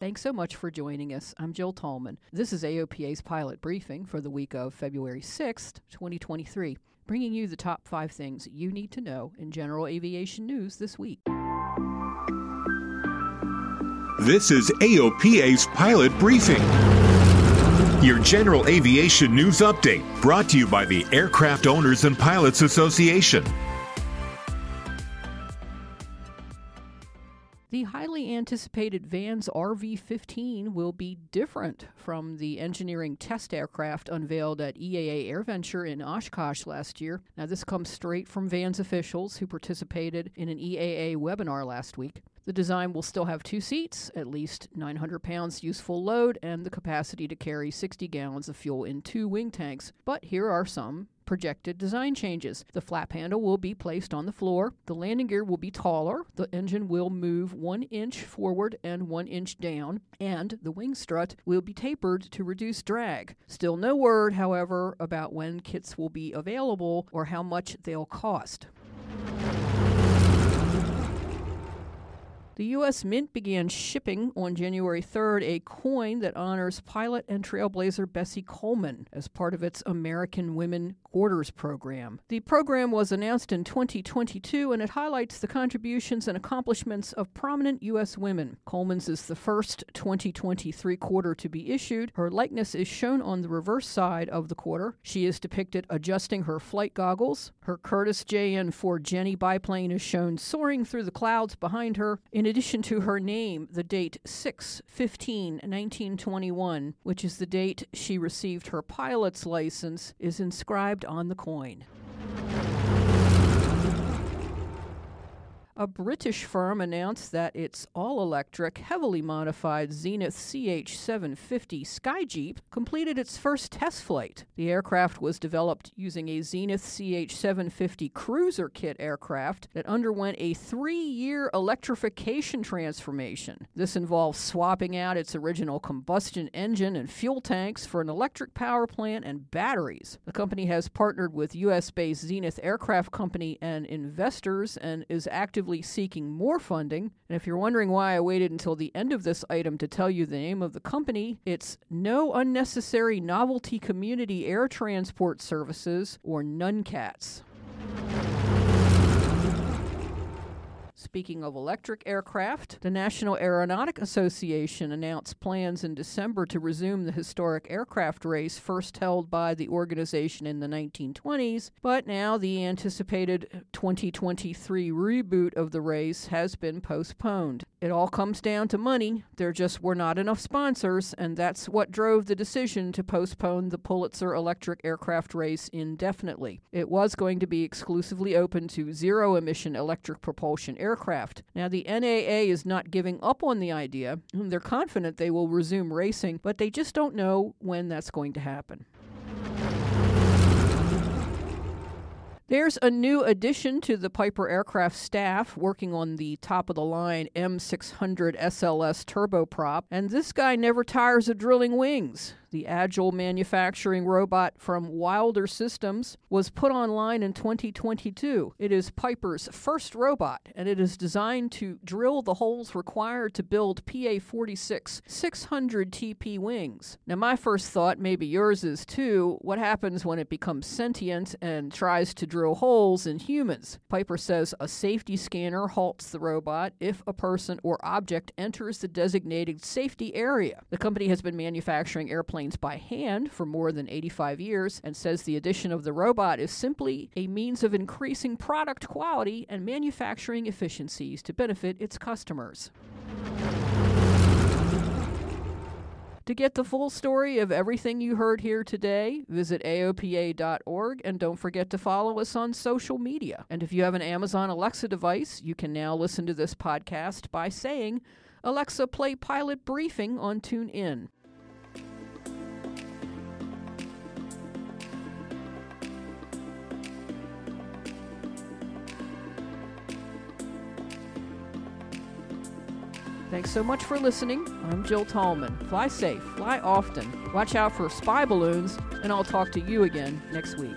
Thanks so much for joining us. I'm Jill Tallman. This is AOPA's pilot briefing for the week of February 6th, 2023, bringing you the top five things you need to know in general aviation news this week. This is AOPA's pilot briefing. Your general aviation news update brought to you by the Aircraft Owners and Pilots Association. The highly anticipated VANS RV 15 will be different from the engineering test aircraft unveiled at EAA AirVenture in Oshkosh last year. Now, this comes straight from VANS officials who participated in an EAA webinar last week. The design will still have two seats, at least 900 pounds useful load, and the capacity to carry 60 gallons of fuel in two wing tanks. But here are some projected design changes. The flap handle will be placed on the floor. The landing gear will be taller. The engine will move one inch forward and one inch down. And the wing strut will be tapered to reduce drag. Still no word, however, about when kits will be available or how much they'll cost. The U.S. Mint began shipping on January 3rd a coin that honors pilot and trailblazer Bessie Coleman as part of its American Women Quarters program. The program was announced in 2022 and it highlights the contributions and accomplishments of prominent U.S. women. Coleman's is the first 2023 quarter to be issued. Her likeness is shown on the reverse side of the quarter. She is depicted adjusting her flight goggles. Her Curtiss JN 4 Jenny biplane is shown soaring through the clouds behind her. In addition to her name, the date 6 15 1921, which is the date she received her pilot's license, is inscribed on the coin. A British firm announced that its all electric, heavily modified Zenith CH 750 Skyjeep completed its first test flight. The aircraft was developed using a Zenith CH 750 Cruzer kit aircraft that underwent a three year electrification transformation. This involves swapping out its original combustion engine and fuel tanks for an electric power plant and batteries. The company has partnered with US based Zenith Aircraft Company and investors and is actively actively seeking more funding. And if you're wondering why I waited until the end of this item to tell you the name of the company, it's No Unnecessary Novelty Community Air Transport Services, or NUNCATS. Speaking of electric aircraft, the National Aeronautic Association announced plans in December to resume the historic aircraft race first held by the organization in the 1920s, but now the anticipated 2023 reboot of the race has been postponed. It all comes down to money. There just were not enough sponsors, and that's what drove the decision to postpone the Pulitzer electric aircraft race indefinitely. It was going to be exclusively open to zero emission electric propulsion aircraft. Now, the NAA is not giving up on the idea. They're confident they will resume racing, but they just don't know when that's going to happen. There's a new addition to the Piper aircraft staff working on the top of the line M600 SLS turboprop, and this guy never tires of drilling wings the agile manufacturing robot from Wilder Systems, was put online in 2022. It is Piper's first robot, and it is designed to drill the holes required to build PA 46 600 TP wings. Now, my first thought, maybe yours is too, what happens when it becomes sentient and tries to drill holes in humans? Piper says a safety scanner halts the robot if a person or object enters the designated safety area. The company has been manufacturing airplanes airplanes by hand for more than 85 years and says the addition of the robot is simply a means of increasing product quality and manufacturing efficiencies to benefit its customers. To get the full story of everything you heard here today, visit AOPA.org and don't forget to follow us on social media. And if you have an Amazon Alexa device, you can now listen to this podcast by saying, Alexa, play Pilot Briefing on TuneIn. Thanks so much for listening. I'm Jill Tallman. Fly safe, fly often, watch out for spy balloons, and I'll talk to you again next week.